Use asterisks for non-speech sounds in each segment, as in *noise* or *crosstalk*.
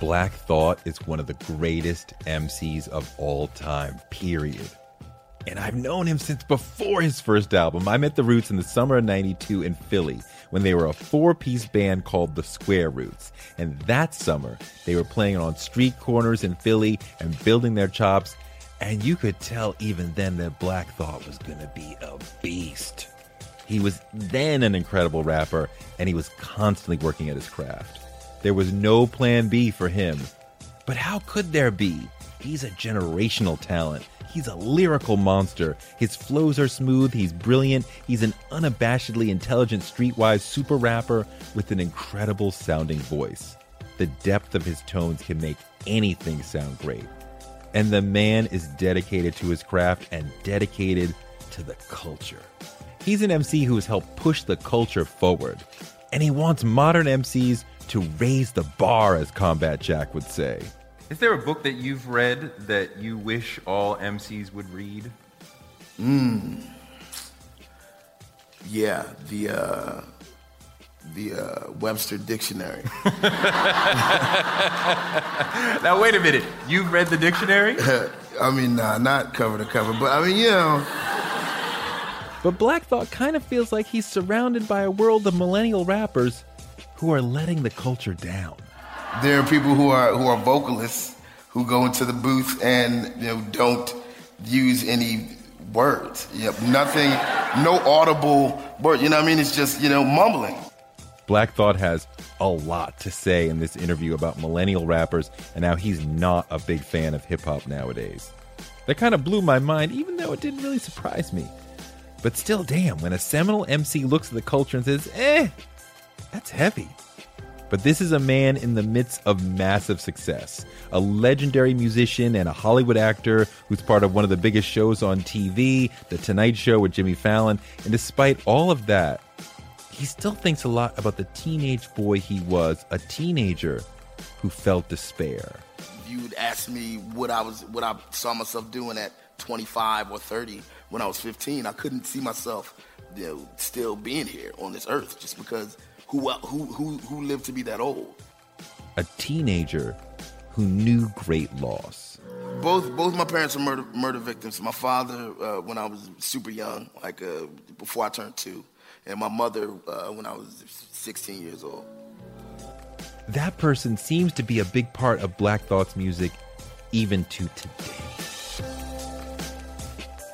Black Thought is one of the greatest MCs of all time, period. And I've known him since before his first album. I met the Roots in the summer of 92 in Philly when they were a four piece band called the Square Roots. And that summer, they were playing on street corners in Philly and building their chops. And you could tell even then that Black Thought was going to be a beast. He was then an incredible rapper, and he was constantly working at his craft. There was no plan B for him. But how could there be? He's a generational talent. He's a lyrical monster. His flows are smooth, he's brilliant, he's an unabashedly intelligent streetwise super rapper with an incredible sounding voice. The depth of his tones can make anything sound great. And the man is dedicated to his craft and dedicated to the culture. He's an MC who has helped push the culture forward. And he wants modern MCs to raise the bar, as Combat Jack would say. Is there a book that you've read that you wish all MCs would read? Yeah, the uh, the uh, Webster Dictionary. *laughs* Now, wait a minute. You've read the dictionary? *laughs* I mean, nah, not cover to cover, but I mean, you know, But Black Thought kind of feels like he's surrounded by a world of millennial rappers who are letting the culture down. there are people who are who are vocalists who go into the booth and you know don't use any words. Yep, nothing, no audible word. You know what I mean? It's just you know mumbling. Black Thought has a lot to say in this interview about millennial rappers and how he's not a big fan of hip hop nowadays. That kind of blew my mind, even though it didn't really surprise me. But still, damn, when a seminal MC looks at the culture and says, eh, that's heavy. But this is a man in the midst of massive success, a legendary musician and a Hollywood actor who's part of one of the biggest shows on TV, The Tonight Show with Jimmy Fallon. And despite all of that, he still thinks a lot about the teenage boy he was, a teenager who felt despair. You would ask me what I was, what I saw myself doing at 25 or 30 when I was 15, I couldn't see myself, you know, still being here on this earth just because who who who who lived to be that old. A teenager who knew great loss. Both both my parents were murder murder victims. My father uh, when I was super young, like uh, before I turned two, and my mother uh, when I was 16 years old. That person seems to be a big part of Black Thought's music even to today.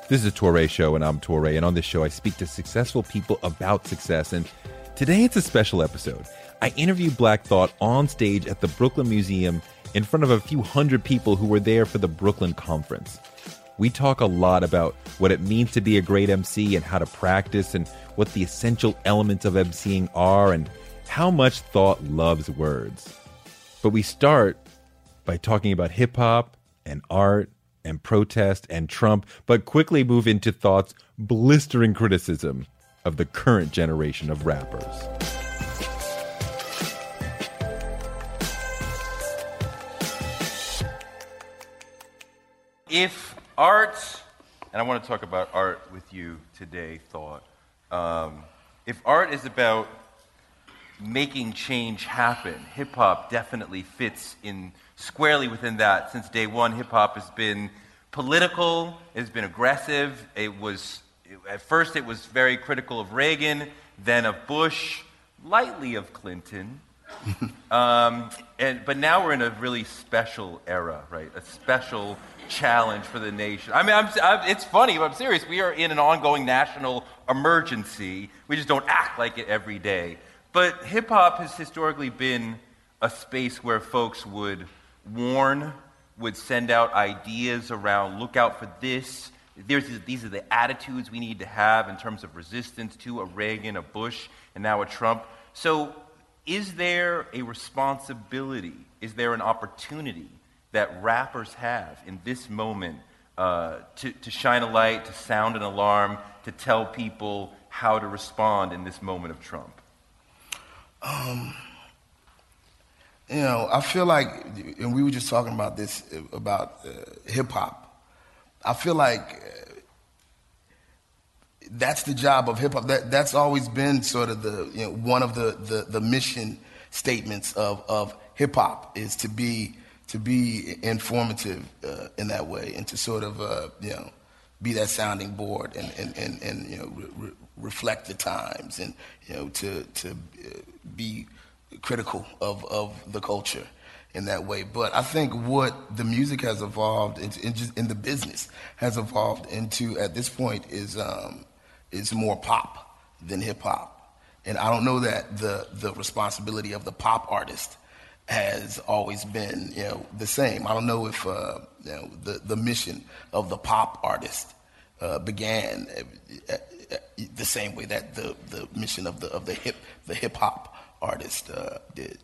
This is a Touré show, and I'm Touré. And on this show, I speak to successful people about success. And today, it's a special episode. I interviewed Black Thought on stage at the Brooklyn Museum in front of a few hundred people who were there for the Brooklyn conference. We talk a lot about what it means to be a great MC and how to practice and what the essential elements of MCing are and how much thought loves words. But we start by talking about hip hop and art and protest and Trump, but quickly move into Thought's blistering criticism of the current generation of rappers. If art, and I want to talk about art with you today, Thought. Um, if art is about making change happen, hip hop definitely fits in squarely within that. Since day one, hip hop has been political, it's been aggressive. It was, at first, it was very critical of Reagan, then of Bush, lightly of Clinton. *laughs* um, and, but now we're in a really special era, right? A special challenge for the nation. I mean, I'm, I'm, it's funny, but I'm serious. We are in an ongoing national emergency. We just don't act like it every day. But hip hop has historically been a space where folks would warn, would send out ideas around look out for this. There's, these are the attitudes we need to have in terms of resistance to a Reagan, a Bush, and now a Trump. So, is there a responsibility? Is there an opportunity that rappers have in this moment uh, to, to shine a light, to sound an alarm, to tell people how to respond in this moment of Trump? Um, you know, I feel like, and we were just talking about this about uh, hip hop. I feel like uh, that's the job of hip hop. That that's always been sort of the you know one of the the, the mission statements of of hip hop is to be to be informative uh, in that way and to sort of uh, you know be that sounding board and and and, and you know re- re- reflect the times and you know to to uh, be critical of of the culture in that way. But I think what the music has evolved into, in, just, in the business has evolved into at this point is um, is more pop than hip hop. And I don't know that the the responsibility of the pop artist has always been you know the same. I don't know if uh, you know the the mission of the pop artist uh, began uh, uh, the same way that the the mission of the of the hip the hip hop artist uh, did.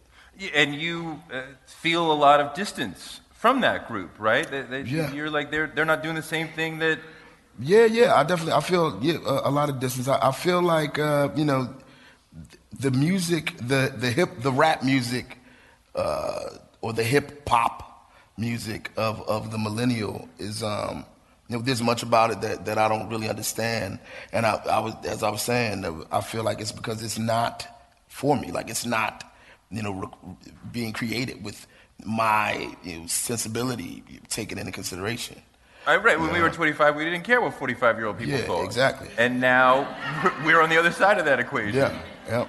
And you uh, feel a lot of distance from that group, right? They, they, yeah. You're like they're they're not doing the same thing that. Yeah, yeah. I definitely I feel yeah a, a lot of distance. I, I feel like you know the music, the the hip, the rap music uh, or the hip hop music of, of the millennial is um, you know, there's much about it that, that I don't really understand. And I, I was, as I was saying, I feel like it's because it's not for me. Like it's not, you know, re- being created with my you know, sensibility taken into consideration. I, right. When we were 25, we didn't care what 45 year old people yeah, thought. exactly. And now *laughs* we're on the other side of that equation. Yeah. Yep.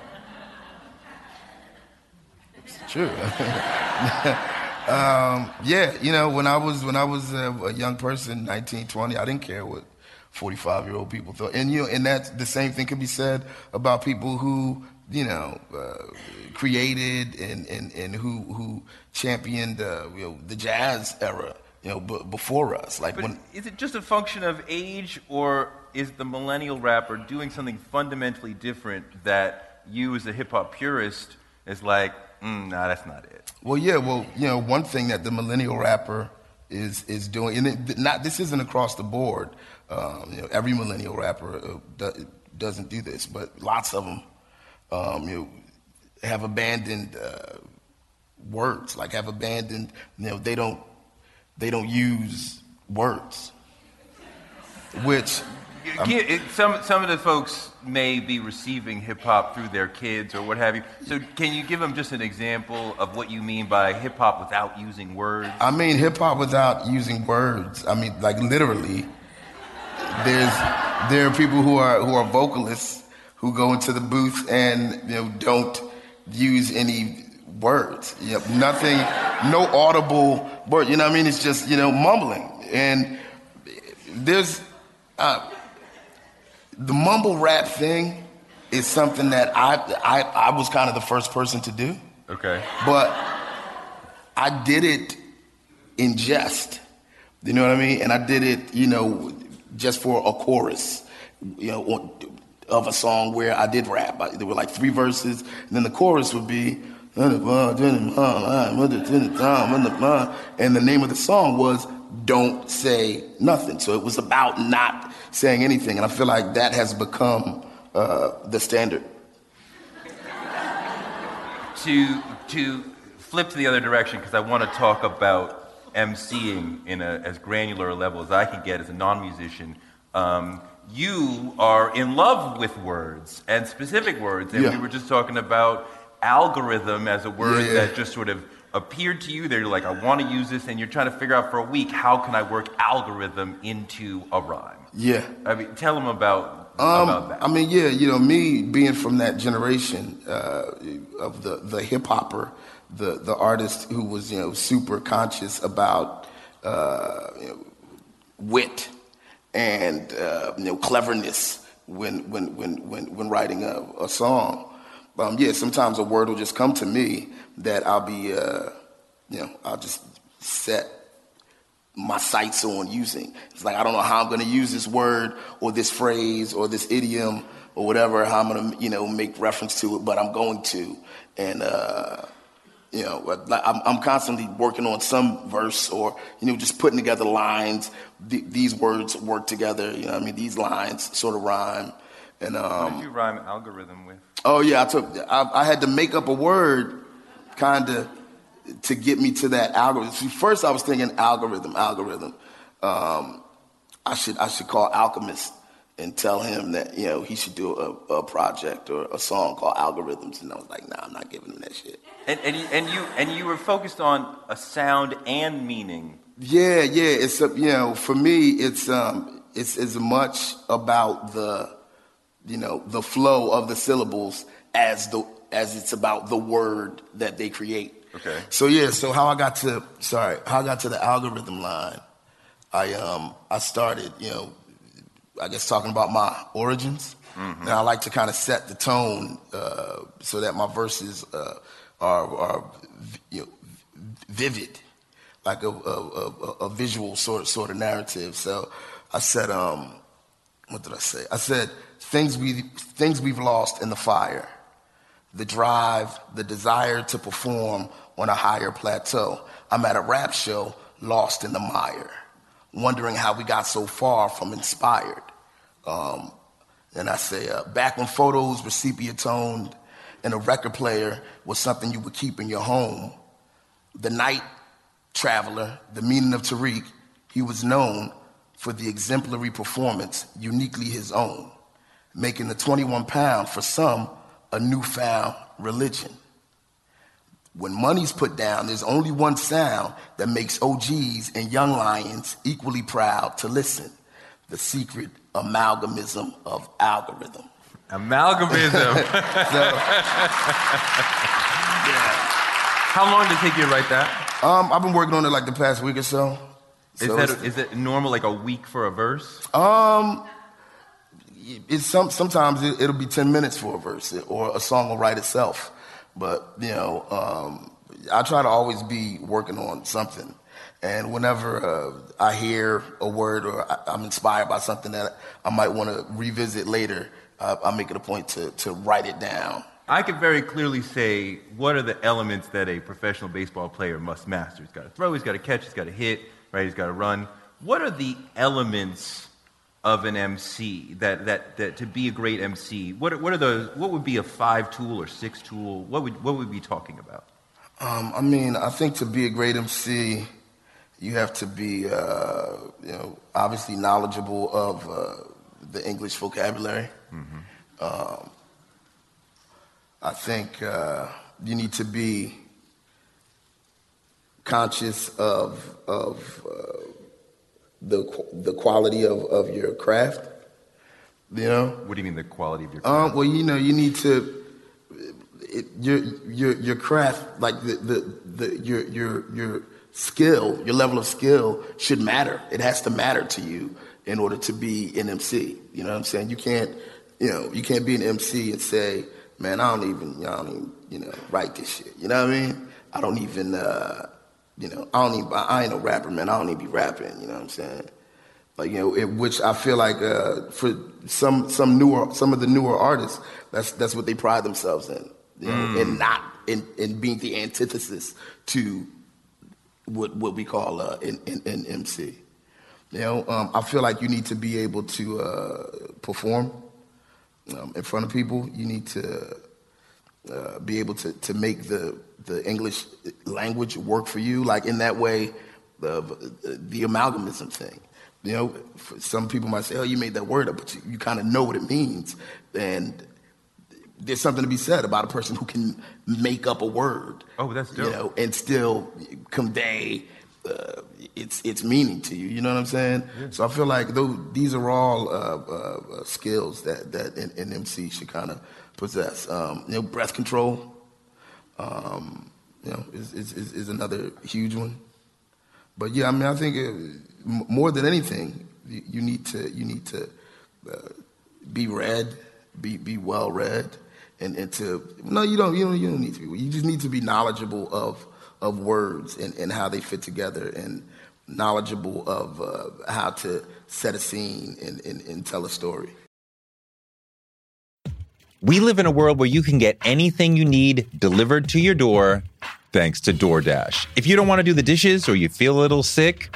It's true. *laughs* um, yeah, you know, when I was when I was a, a young person, 19, 20, I didn't care what 45 year old people thought. And you know, and that's the same thing can be said about people who you know uh, created and, and, and who who championed uh, you know the jazz era you know b- before us. Like but when is it just a function of age, or is the millennial rapper doing something fundamentally different that you, as a hip hop purist, is like? mm, nah, that's not it. Well, yeah, well, you know, one thing that the millennial rapper is is doing, and it, not this isn't across the board. Um, you know, every millennial rapper uh, do, doesn't do this, but lots of them, um, you know, have abandoned uh, words. Like have abandoned, you know, they don't they don't use words, which some, some of the folks may be receiving hip hop through their kids or what have you. So, can you give them just an example of what you mean by hip hop without using words? I mean, hip hop without using words. I mean, like literally, there's there are people who are who are vocalists who go into the booth and you know don't use any words. Nothing, no audible word. You know what I mean? It's just you know mumbling and there's. Uh, the mumble rap thing is something that I, I, I was kind of the first person to do. Okay. But I did it in jest. You know what I mean? And I did it, you know, just for a chorus, you know, of a song where I did rap. There were like three verses, and then the chorus would be, and the name of the song was Don't Say Nothing. So it was about not saying anything. And I feel like that has become uh, the standard. To, to flip to the other direction, because I want to talk about emceeing in a, as granular a level as I can get as a non musician. Um, you are in love with words and specific words. And yeah. we were just talking about algorithm as a word yeah. that just sort of appeared to you. They're like, I want to use this, and you're trying to figure out for a week how can I work algorithm into a rhyme. Yeah. I mean, tell them about Um, about that? I mean, yeah, you know, me being from that generation uh, of the the hip hopper, the the artist who was you know super conscious about uh, you know, wit and uh, you know cleverness when when when when when writing a, a song. Um, yeah, sometimes a word will just come to me that I'll be, uh, you know, I'll just set my sights on using. It's like I don't know how I'm going to use this word or this phrase or this idiom or whatever. How I'm going to, you know, make reference to it, but I'm going to. And uh, you know, I'm, I'm constantly working on some verse or you know just putting together lines. Th- these words work together. You know, I mean, these lines sort of rhyme. And what um, did you rhyme algorithm with? Oh yeah, I took. I, I had to make up a word, kind of, to get me to that algorithm. See, first I was thinking algorithm, algorithm. Um, I should I should call Alchemist and tell him that you know he should do a, a project or a song called Algorithms. And I was like, Nah, I'm not giving him that shit. And, and, you, and you and you were focused on a sound and meaning. Yeah, yeah. It's a, you know for me it's um it's as much about the you know the flow of the syllables as the as it's about the word that they create. Okay. So yeah, so how I got to sorry, how I got to the algorithm line, I um I started, you know, I guess talking about my origins. And I like to kind of set the tone uh, so that my verses uh, are, are you know, vivid, like a, a, a, a visual sort of, sort of narrative. So I said, um, what did I say? I said things we things we've lost in the fire, the drive, the desire to perform on a higher plateau. I'm at a rap show, lost in the mire, wondering how we got so far from inspired. Um, and I say, uh, back when photos were sepia toned and a record player was something you would keep in your home, the night traveler, the meaning of Tariq, he was known for the exemplary performance uniquely his own, making the 21 pound for some a newfound religion. When money's put down, there's only one sound that makes OGs and young lions equally proud to listen the secret amalgamism of algorithm. Amalgamism. *laughs* *laughs* So, How long did it take you to write that? um, I've been working on it like the past week or so. Is So that is it normal like a week for a verse? Um, it's some sometimes it, it'll be ten minutes for a verse, or a song will write itself. But you know, um, I try to always be working on something. And whenever uh, I hear a word or I, I'm inspired by something that I might want to revisit later, uh, I make it a point to to write it down. I can very clearly say what are the elements that a professional baseball player must master. He's got to throw, he's got to catch, he's got to hit, right? He's got to run. What are the elements of an MC that, that, that to be a great MC? What are, what are those? What would be a five tool or six tool? What would what would we be talking about? Um, I mean, I think to be a great MC, you have to be, uh, you know, obviously knowledgeable of uh, the English vocabulary. Um, I think uh, you need to be conscious of of uh, the the quality of, of your craft. You know, What do you mean the quality of your? um, well, you know, you need to it, your your your craft, like the, the the your your your skill, your level of skill should matter. It has to matter to you in order to be an MC. You know what I'm saying? You can't, you know, you can't be an MC and say, "Man, I don't even, I don't even, you know, write this shit." You know what I mean? I don't even, uh, you know, I don't even, I ain't no rapper, man. I don't even be rapping. You know what I'm saying? like you know, it, which I feel like uh, for some some newer some of the newer artists, that's that's what they pride themselves in, you know, and not in, in being the antithesis to what what we call uh, an, an, an MC. You know, um, I feel like you need to be able to uh, perform um, in front of people. You need to uh, be able to, to make the, the English language work for you. Like in that way, the, the amalgamism thing. You know, some people might say, oh, you made that word up, but you, you kind of know what it means. And there's something to be said about a person who can make up a word. Oh, that's You know, and still convey uh, its its meaning to you. You know what I'm saying? Yeah. So I feel like those, these are all uh, uh, uh skills that that an, an MC should kind of possess. Um, you know, breath control. Um, you know, is, is, is another huge one. But yeah, I mean, I think it, more than anything, you, you, need to you need to uh, be read, be be well read, and, and to no, you don't you don't you don't need to be. You just need to be knowledgeable of of words and, and how they fit together and knowledgeable of uh, how to set a scene and, and, and tell a story. We live in a world where you can get anything you need delivered to your door thanks to DoorDash. If you don't want to do the dishes or you feel a little sick,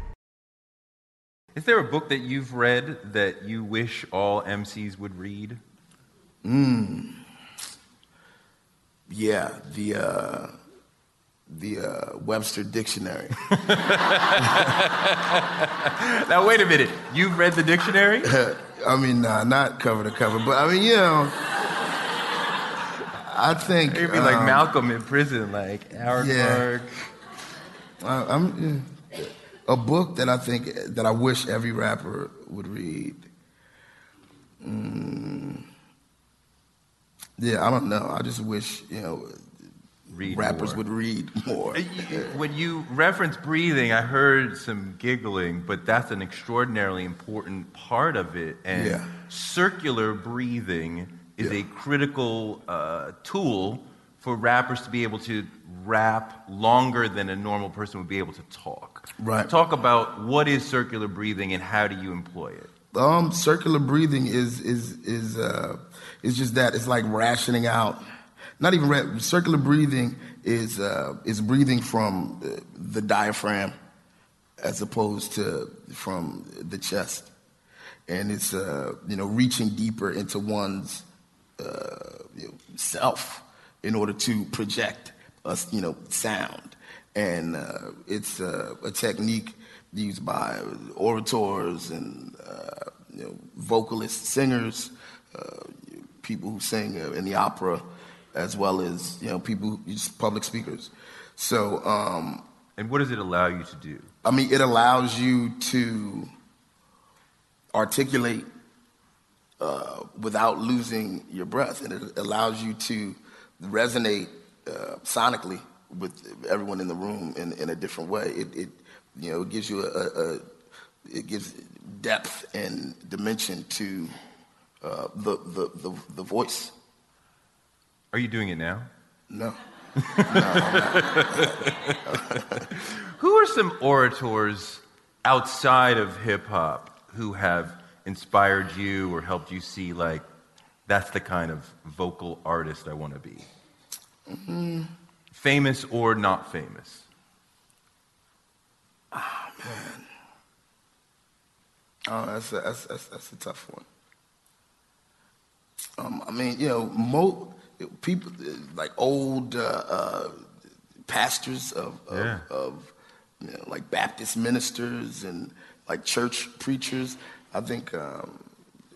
Is there a book that you've read that you wish all MCs would read? Mm. Yeah, the uh, the uh, Webster Dictionary. *laughs* now wait a minute. You've read the dictionary? *laughs* I mean, nah, not cover to cover, but I mean, you know, I think you'd be um, like Malcolm in prison, like Howard yeah. Clark. I, am a book that I think that I wish every rapper would read. Mm, yeah, I don't know. I just wish you know read rappers more. would read *laughs* more. when you reference breathing, I heard some giggling, but that's an extraordinarily important part of it. And yeah. circular breathing is yeah. a critical uh, tool for rappers to be able to rap longer than a normal person would be able to talk. Right. Talk about what is circular breathing and how do you employ it? Um, circular breathing is is is uh, is just that. It's like rationing out. Not even ra- circular breathing is uh, is breathing from the, the diaphragm as opposed to from the chest, and it's uh, you know reaching deeper into one's uh, you know, self in order to project us, you know, sound. And uh, it's uh, a technique used by orators and uh, you know, vocalists, singers, uh, people who sing in the opera, as well as you know people, just public speakers. So. Um, and what does it allow you to do? I mean, it allows you to articulate uh, without losing your breath, and it allows you to resonate uh, sonically with everyone in the room in, in a different way. It, it, you know, it gives you a, a, it gives depth and dimension to uh, the, the, the, the, voice. Are you doing it now? No. *laughs* who are some orators outside of hip hop who have inspired you or helped you see like that's the kind of vocal artist I want to be? Mm-hmm. Famous or not famous? Oh man. Oh, that's a, that's, that's, that's a tough one. Um, I mean, you know, mo- people like old uh, uh, pastors of, of, yeah. of you know, like Baptist ministers and like church preachers. I think um,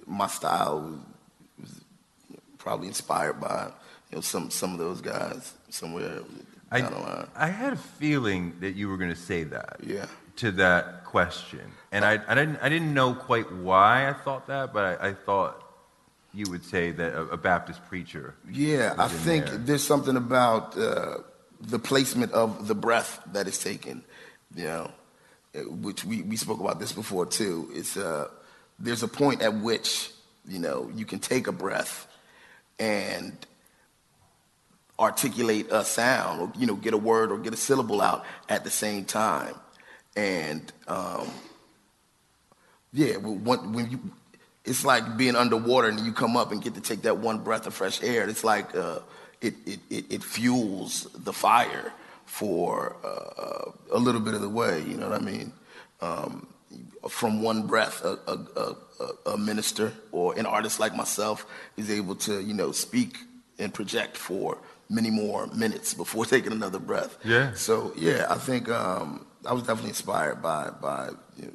my style was, was, probably inspired by you know some some of those guys somewhere. I, I had a feeling that you were going to say that. Yeah. To that question, and I, I didn't I didn't know quite why I thought that, but I, I thought you would say that a, a Baptist preacher. Yeah, I think there. there's something about uh, the placement of the breath that is taken. You know, uh, which we, we spoke about this before too. It's uh, there's a point at which you know you can take a breath and articulate a sound or you know get a word or get a syllable out at the same time. And um, yeah when, you it's like being underwater and you come up and get to take that one breath of fresh air. It's like uh, it, it, it, it, fuels the fire for uh, a little bit of the way you know what i mean? Um, from one breath a, a, a, a minister or an artist like myself is able to you know speak and project for many more minutes before *laughs* taking another breath. Yeah. So yeah, I think um, I was definitely inspired by by you know,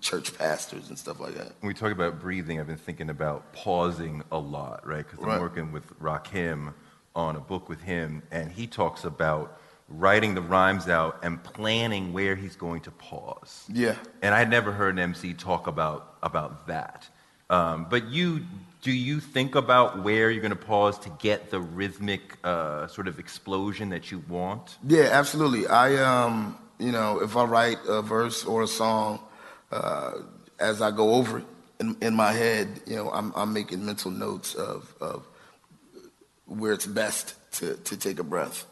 church pastors and stuff like that. When we talk about breathing, I've been thinking about pausing a lot, right? Because I'm working with Rakim on a book with him, and he talks about writing the rhymes out and planning where he's going to pause. Yeah. And I had never heard an MC talk about about that. Um, but you do you think about where you're going to pause to get the rhythmic uh, sort of explosion that you want? Yeah, absolutely. I, um, you know, if I write a verse or a song, uh, as I go over it in, in, my head, you know, I'm, I'm making mental notes of, of where it's best to, to take a breath,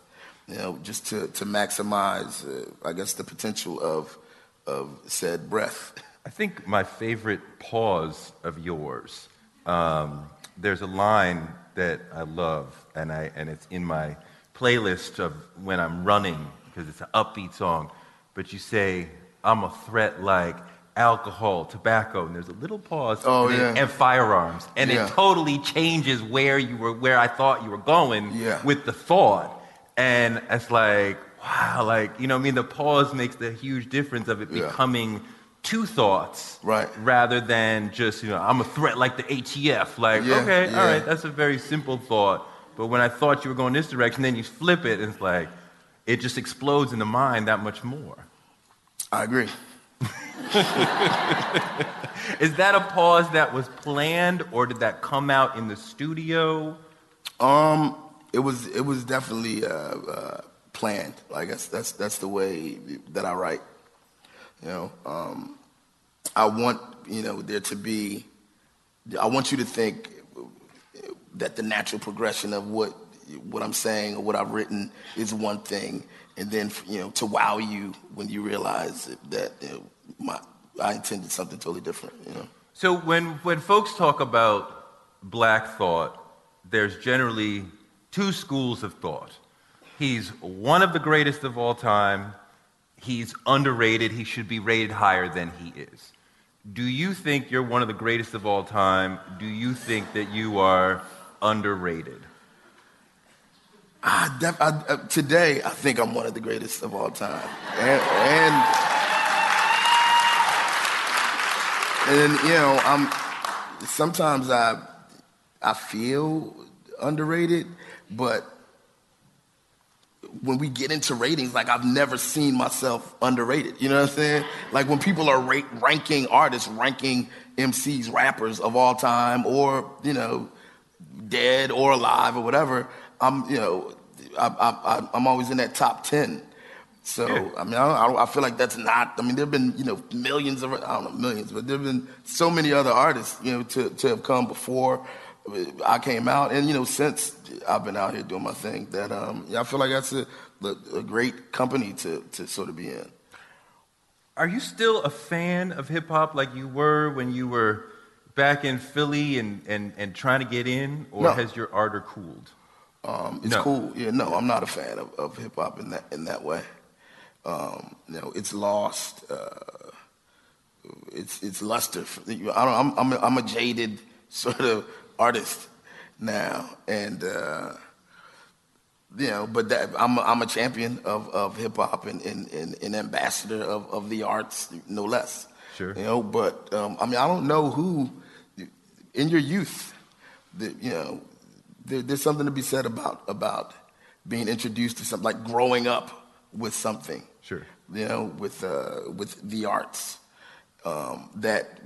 you know, just to, to maximize, uh, I guess, the potential of, of said breath. I think my favorite pause of yours um, there's a line that I love, and, I, and it's in my playlist of when I'm running because it's an upbeat song. But you say, I'm a threat like alcohol, tobacco, and there's a little pause, oh, and, yeah. and firearms, and yeah. it totally changes where you were, where I thought you were going yeah. with the thought, and it's like, wow, like you know, I mean, the pause makes the huge difference of it becoming two thoughts right. rather than just you know i'm a threat like the atf like yeah, okay yeah. all right that's a very simple thought. But when i thought you were going this direction then you flip it and it's like it just explodes in the mind that much more. I agree. *laughs* Is that a pause that was planned or did that come out in the studio? Um it was it was definitely uh, uh, planned. Like that's that's that's the way that i write you know, um, I want you know there to be. I want you to think that the natural progression of what what I'm saying or what I've written is one thing, and then you know to wow you when you realize that you know, my, I intended something totally different. You know. So when when folks talk about Black Thought, there's generally two schools of thought. He's one of the greatest of all time he's underrated, he should be rated higher than he is. Do you think you're one of the greatest of all time? Do you think that you are underrated? I, def- I, uh, today, I think I'm one of the greatest of all time. And, and, and you know, I'm, sometimes I, I feel underrated, but when we get into ratings, like I've never seen myself underrated. You know what I'm saying? Like when people are ra- ranking artists, ranking MCs, rappers of all time, or you know, dead or alive or whatever. I'm, you know, I, I, I'm always in that top ten. So Yeah. I mean, I, I feel like that's not. I mean, there've been you know millions of I don't know millions, but there've been so many other artists you know to to have come before I came out, and you know since I've been out here doing my thing. That um, yeah, I feel like that's a, a great company to to sort of be in. Are you still a fan of hip hop like you were when you were back in Philly and, and, and trying to get in, or No. has your ardor cooled? Um, it's No. cool. Yeah, no, I'm not a fan of, of hip hop in that in that way. Um, you know, it's lost. Uh, it's it's luster. I don't. I'm I'm a, I'm a jaded *laughs* sort of artist now, and uh, you know, but that I'm a, I'm a champion of, of hip hop and, and, and an ambassador of, of the arts, no less. Sure. You know, but um, I mean, I don't know who in your youth, the, you know, there, there's something to be said about about being introduced to something like growing up with something. Sure. You know, with uh, with the arts, um, that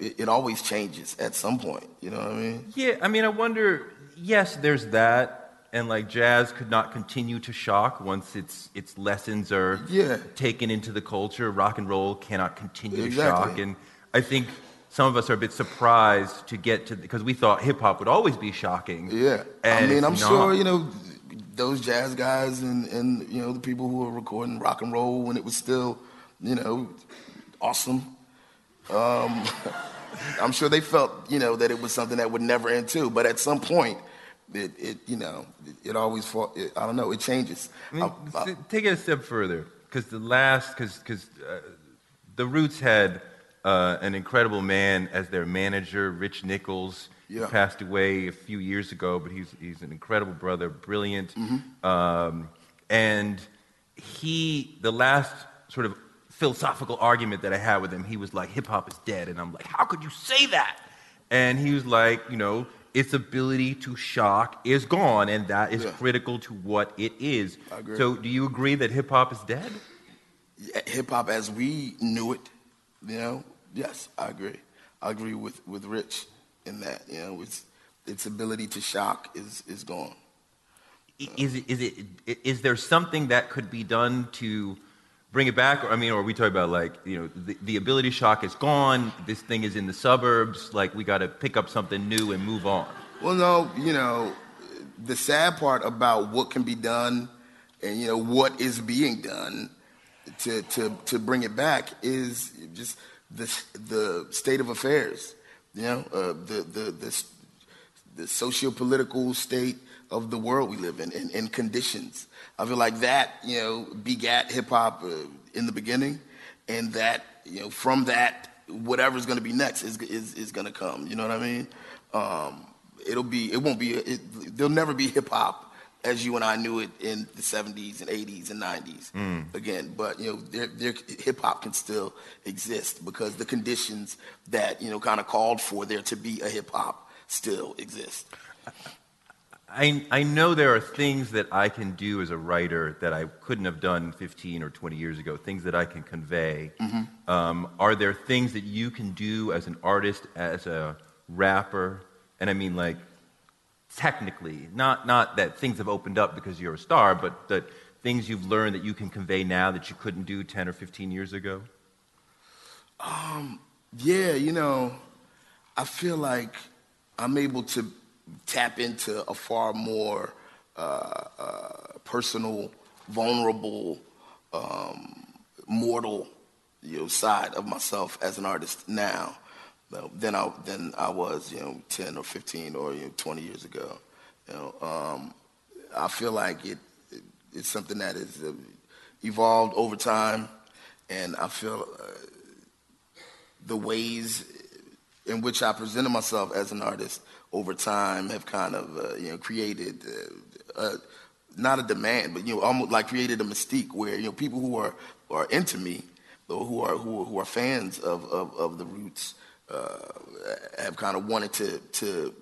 it, always changes at some point. You know what I mean? Yeah, I mean, I wonder. Yes, there's that, and like jazz could not continue to shock once its its lessons are Yeah. taken into the culture. Rock and roll cannot continue to shock, and I think some of us are a bit surprised to get to because we thought hip hop would always be shocking. Yeah, I mean, I'm not. sure you know those jazz guys and and you know the people who were recording rock and roll when it was still you know awesome. Um, *laughs* I'm sure they felt you know that it was something that would never end too. But at some point, it, it you know it, it always fought, it, I don't know it changes. I mean, I- I- s- take it a step further, because the last, because uh, the Roots had uh, an incredible man as their manager, Rich Nichols. Yeah. passed away a few years ago, but he's he's an incredible brother, brilliant, Mm-hmm. um, and he the last sort of philosophical argument that I had with him, he was like, "Hip hop is dead," and I'm like, "How could you say that?" And he was like, "You know." Its ability to shock is gone, and that is Yeah. critical to what it is. So, do you agree that hip hop is dead? hip hop as we knew it, you know, yes, I agree. I agree with, with Rich in that, you know, its its ability to shock is is gone. Is it, is it is there something that could be done to bring it back? Or, I mean, or are we talking about like you know the, the ability shock is gone? This thing is in the suburbs. Like we got to pick up something new and move on. Well, no, you know, the sad part about what can be done and, you know, what is being done to, to, to bring it back is just the, the state of affairs, you know, uh, the, the, the, the socio-political state of the world we live in and, and conditions. I feel like that, you know, begat hip hop uh, in the beginning, and that, you know, from that, whatever's going to be next is, is, is going to come. You know what I mean? Um, it'll be, it won't be, it, there'll never be hip hop as you and I knew it in the 70s and 80s and 90s again. But, you know, there, there, hip hop can still exist because the conditions that, you know, kind of called for there to be a hip hop still exist. *laughs* I, I know there are things that I can do as a writer that I couldn't have done 15 or 20 years ago, things that I can convey. Um, are there things that you can do as an artist, as a rapper? And I mean, like, technically, not, not that things have opened up because you're a star, but that things you've learned that you can convey now that you couldn't do 10 or 15 years ago? Yeah, you know, I feel like I'm able to tap into a far more uh, uh, personal, vulnerable, um, mortal, you know, side of myself as an artist now uh, than I than I was, you know, 10 or 15 or you know, 20 years ago. You know, um, I feel like it, it it's something that has uh, evolved over time, and I feel. Uh, the ways in which I presented myself as an artist over time have kind of uh, you know created uh, uh, not a demand, but you know almost like created a mystique where you know people who are are into me or who are who, who are fans of of, of the Roots uh, have kind of wanted to to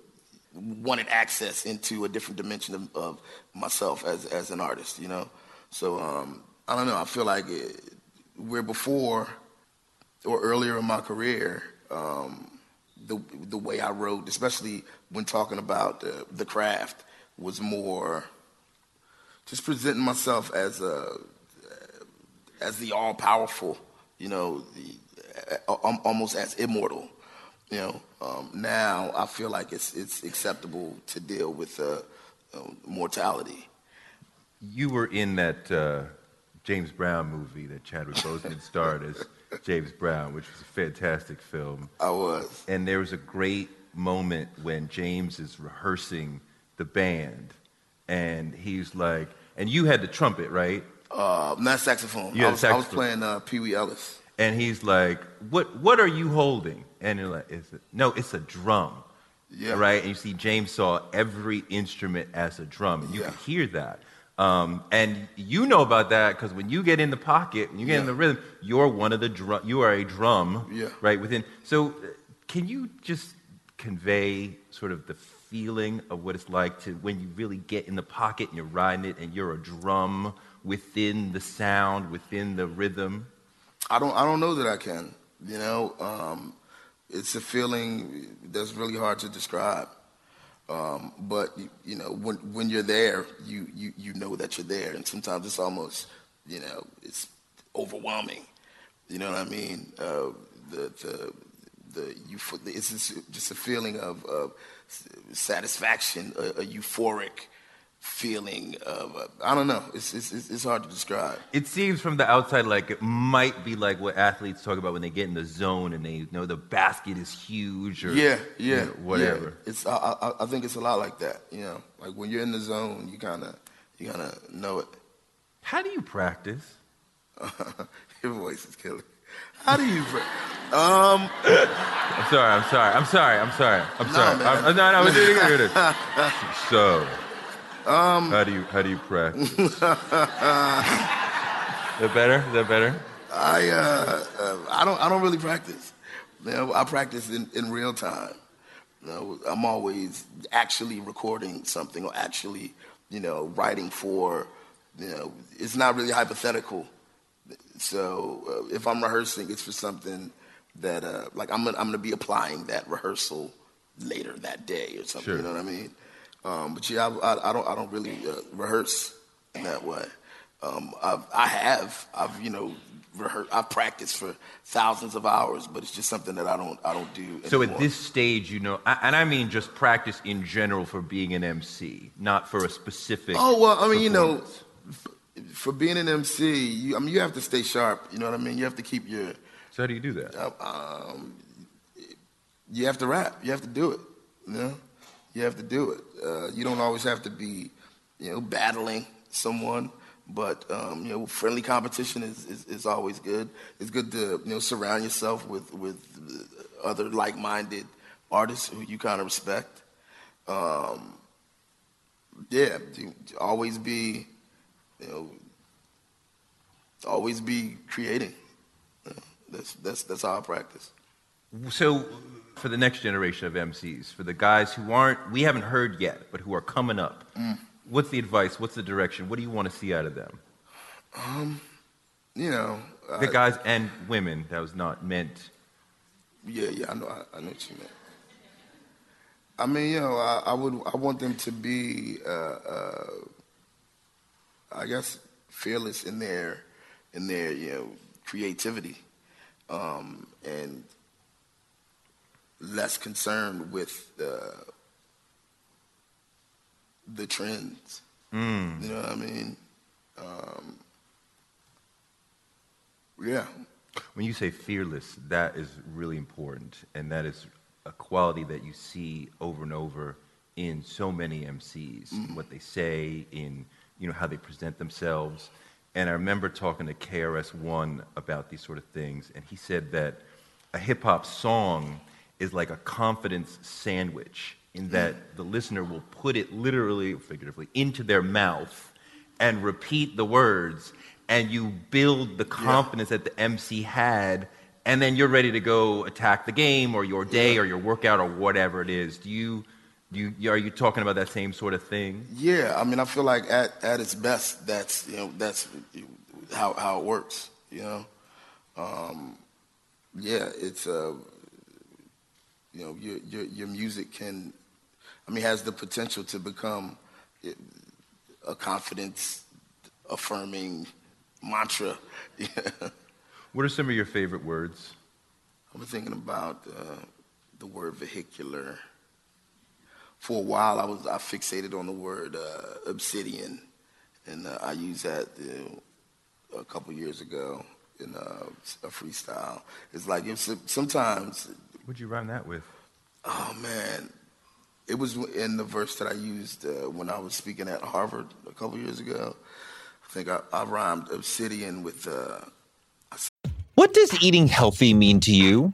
wanted access into a different dimension of, of myself as as an artist, you know. So um, I don't know. I feel like it, where before or earlier in my career, um, the the way I wrote, especially when talking about uh, the craft, was more just presenting myself as a as the all powerful, you know, the, almost as immortal. You know, um, now I feel like it's it's acceptable to deal with uh, uh, mortality. You were in that uh, James Brown movie that Chadwick Boseman starred as *laughs* James Brown, which was a fantastic film. I was. And there was a great moment when James is rehearsing the band, and he's like, and you had the trumpet, right? Uh, not saxophone. You I was, saxophone. I was playing uh, Pee Wee Ellis. And he's like, "What? What are you holding?" And you're like, "Is it? No, it's a drum." Yeah. Right. And you see, James saw every instrument as a drum, and you Yeah. could hear that. Um, and you know about that because when you get in the pocket, when you get in the rhythm, you're one of the drum. You are a drum. Yeah. Right within. So, uh, can you just convey sort of the feeling of what it's like to when you really get in the pocket and you're riding it, and you're a drum within the sound, within the rhythm? I don't I don't know that I can. You know, um, it's a feeling that's really hard to describe. Um, but you, you know, when when you're there, you, you you know that you're there, and sometimes it's almost you know it's overwhelming. You know what I mean? Uh, the the the euph- it's just, just a feeling of, of satisfaction, a, a euphoric feeling of uh, I don't know. It's, it's it's hard to describe. It seems from the outside like it might be like what athletes talk about when they get in the zone and they know the basket is huge or Yeah, you yeah, know, whatever. Yeah. It's I, I, I think it's a lot like that. You know, like when you're in the zone, you kind of you kind of know it. How do you practice? *laughs* Your voice is killing. How do you? Pra- um, *laughs* I'm sorry. I'm sorry. I'm sorry. I'm sorry. I'm No, sorry. man. I'm, no, no. We're doing it. We're So, how do you how do you practice? *laughs* Is that better? Is that better? I uh, uh, I don't I don't really practice. You know, I practice in, in real time. You know, I'm always actually recording something or actually, you know, writing for. You know, it's not really hypothetical. So uh, if I'm rehearsing, it's for something that uh, like I'm gonna, I'm gonna be applying that rehearsal later that day or something. Sure. You know what I mean? Um, but yeah, I, I, I don't I don't really uh, rehearse in that way. Um, I've, I have I've you know rehearsed I've practiced for thousands of hours, but it's just something that I don't I don't do. So at this stage, you know, and I mean just practice in general for being an MC, not for a specific. Oh well, I mean, you know, f- for being an MC, you, I mean, you have to stay sharp. You know what I mean? You have to keep your, So how do you do that? um, you have to rap. You have to do it. You know, you have to do it. Uh, you don't always have to be, you know, battling someone, but um, you know, friendly competition is, is, is always good. It's good to you know surround yourself with with other like-minded artists who you kind of respect. Um, yeah, always be, you know, always be creating. Yeah, that's that's that's how I practice. So, for the next generation of MCs, for the guys who aren't, we haven't heard yet, but who are coming up, Mm. what's the advice? What's the direction? What do you want to see out of them? Um, You know, The I- guys and women, that was not meant. Yeah, yeah, I know, I, I know what you meant. I mean, you know, I, I would, I want them to be, uh, uh, I guess, fearless in their, in their, you know, creativity, um, and less concerned with uh, the trends. Mm. You know what I mean? Um, yeah. When you say fearless, that is really important, and that is a quality that you see over and over in so many MCs. Mm-hmm. What they say, in you know how they present themselves. And I remember talking to KRS One about these sort of things, and he said that a hip hop song is like a confidence sandwich in that the listener will put it literally, figuratively, into their mouth and repeat the words, and you build the confidence that the MC had, and then you're ready to go attack the game or your day or your workout or whatever it is. Do you, do you, are you talking about that same sort of thing? Yeah, I mean, I feel like at, at its best, that's you know that's how how it works. You know, um, yeah, it's uh, you know your your your music can, I mean, has the potential to become a confidence affirming mantra. *laughs* What are some of your favorite words? I was thinking about uh, the word vehicular. For a while, I was I fixated on the word uh, obsidian, and uh, I used that a couple years ago in uh, a freestyle. It's like it's, sometimes. What'd you rhyme that with? Oh man, it was in the verse that I used uh, when I was speaking at Harvard a couple years ago. I think I, I rhymed obsidian with. Uh, What does eating healthy mean to you?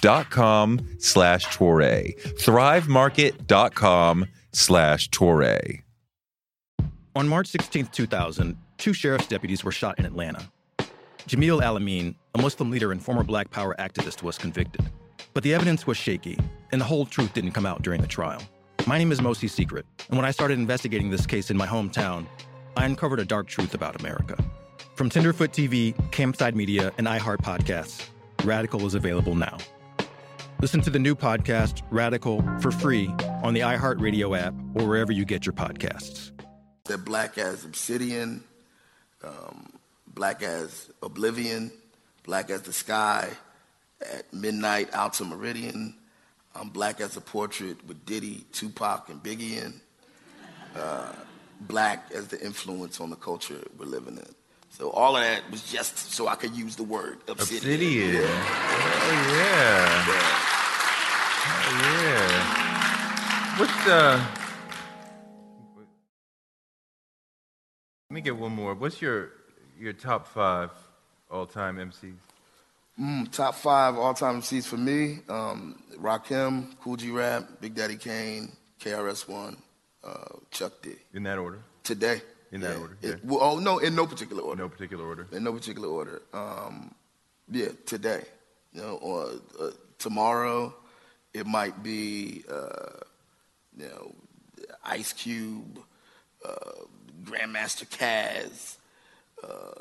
slash Touré. Thrivemarket.com slash Touré. On March 16, 2000, two sheriff's deputies were shot in Atlanta. Jamil Al-Amin, a Muslim leader and former Black Power activist, was convicted. But the evidence was shaky, and the whole truth didn't come out during the trial. My name is Mosi Secret, and when I started investigating this case in my hometown, I uncovered a dark truth about America. From Tenderfoot TV, Campside Media, and iHeart Podcasts, Radical is available now. Listen to the new podcast, Radical, for free on the iHeartRadio app or wherever you get your podcasts. They're black as obsidian, um, black as oblivion, black as the sky, at midnight to Meridian. I'm black as a portrait with Diddy, Tupac, and Biggie in. Uh, black as the influence on the culture we're living in. So all of that was just so I could use the word obsidian. Obsidian. Yeah. Oh, yeah. Oh, yeah. What's the. Let me get one more. What's your your top five all time MCs? Mm, top five all-time MCs for me: um, Rakim, Kool G Rap, Big Daddy Kane, KRS One, uh, Chuck D. In that order? Today. In that Yeah. order, It- yeah. well, oh no, in no particular order. No particular order. In no particular order. Um, yeah, today. You know, or uh, tomorrow, it might be, uh, you know, Ice Cube, uh, Grandmaster Caz, uh,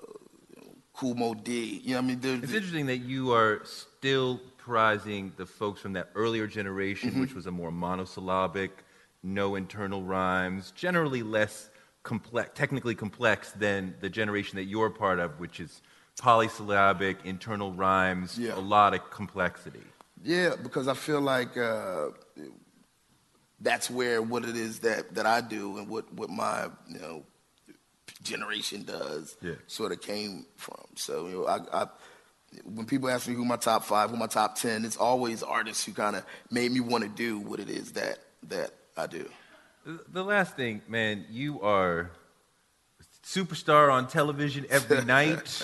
Kool Moe Dee. You know, I mean, there- It's interesting that you are still prizing the folks from that earlier generation, Mm-hmm. which was a more monosyllabic, no internal rhymes, generally less complex, technically complex than the generation that you're part of, which is polysyllabic, internal rhymes, Yeah. a lot of complexity. Yeah, because I feel like uh, that's where what it is that, that I do and what, what my you know generation does Yeah. sort of came from. So you know, I, I when people ask me who my top five, who my top ten, it's always artists who kind of made me want to do what it is that that I do. The- last thing, man, you are superstar on television every *laughs* night.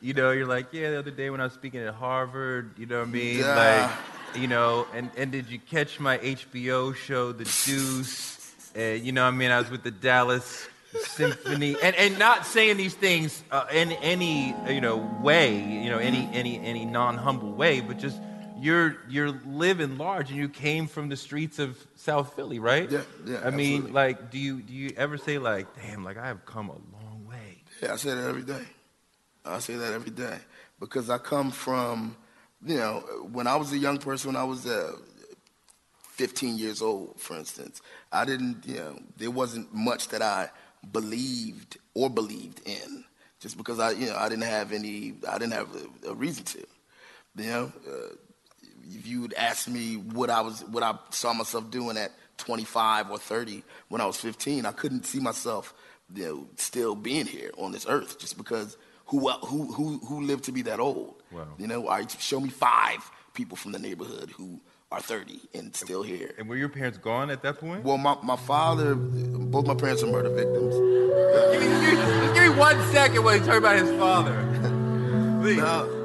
you know, you're like, yeah, the other day when I was speaking at Harvard, you know what I mean? Yeah. Like, you know, and, and did you catch my HBO show, The Deuce? And, you know what I mean? I was with the Dallas Symphony. And, and not saying these things uh, in any, you know, way, you know, any, any, any non-humble way, but just you're you're living large, and you came from the streets of South Philly, right? Yeah, yeah, I mean, like, do you do you ever say like, damn, like I have come a long way? Yeah, I say that every day. I say that every day because I come from, you know, when I was a young person, when I was uh, 15 years old, for instance, I didn't, you know, there wasn't much that I believed or believed in, just because I, you know, I didn't have any, I didn't have a, a reason to, you know. Uh, if you would ask me what I was, what I saw myself doing at 25 or 30 when I was 15, I couldn't see myself, you know, still being here on this earth just because who who who who lived to be that old? Wow. You know, I show me five people from the neighborhood who are 30 and still here. And were your parents gone at that point? Well, my, my father, both my parents are murder victims. give, me, give, me, just give me one second while you talk about his father. *laughs* Please. Uh,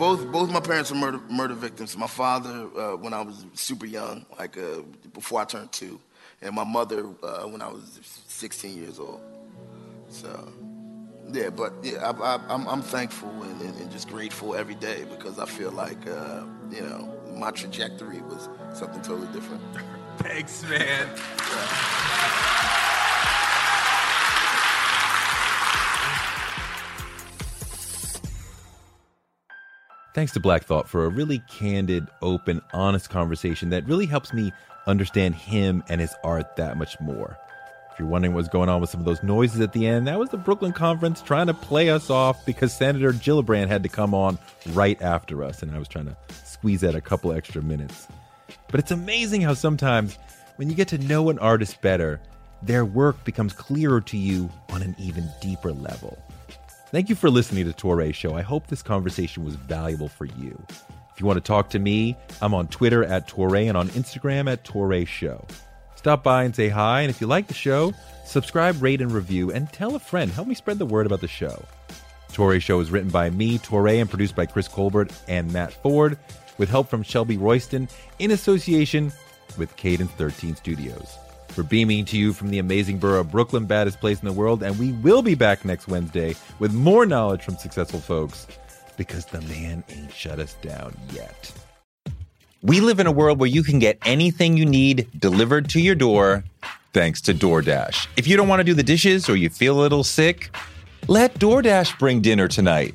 both both my parents were murder murder victims. My father uh, when I was super young, like uh, before I turned two, and my mother uh, when I was 16 years old. So, yeah, but yeah, I, I, I'm I'm thankful and, and, and just grateful every day because I feel like uh, you know my trajectory was something totally different. *laughs* Thanks, man. Thanks to Black Thought for a really candid, open, honest conversation that really helps me understand him and his art that much more. If you're wondering what's going on with some of those noises at the end, that was the Brooklyn Conference trying to play us off because Senator Gillibrand had to come on right after us, and I was trying to squeeze out a couple extra minutes. But it's amazing how sometimes when you get to know an artist better, their work becomes clearer to you on an even deeper level. Thank you for listening to Touré Show. I hope this conversation was valuable for you. If you want to talk to me, I'm on Twitter at Touré and on Instagram at Touré Show. Stop by and say hi, and if you like the show, subscribe, rate, and review, and tell a friend. Help me spread the word about the show. Touré Show is written by me, Touré, and produced by Chris Colbert and Matt Ford, with help from Shelby Royston in association with Cadence 13 Studios. We're beaming to you from the amazing borough of Brooklyn, baddest place in the world, and we will be back next Wednesday with more knowledge from successful folks because the man ain't shut us down yet. We live in a world where you can get anything you need delivered to your door thanks to DoorDash. If you don't want to do the dishes or you feel a little sick, let DoorDash bring dinner tonight.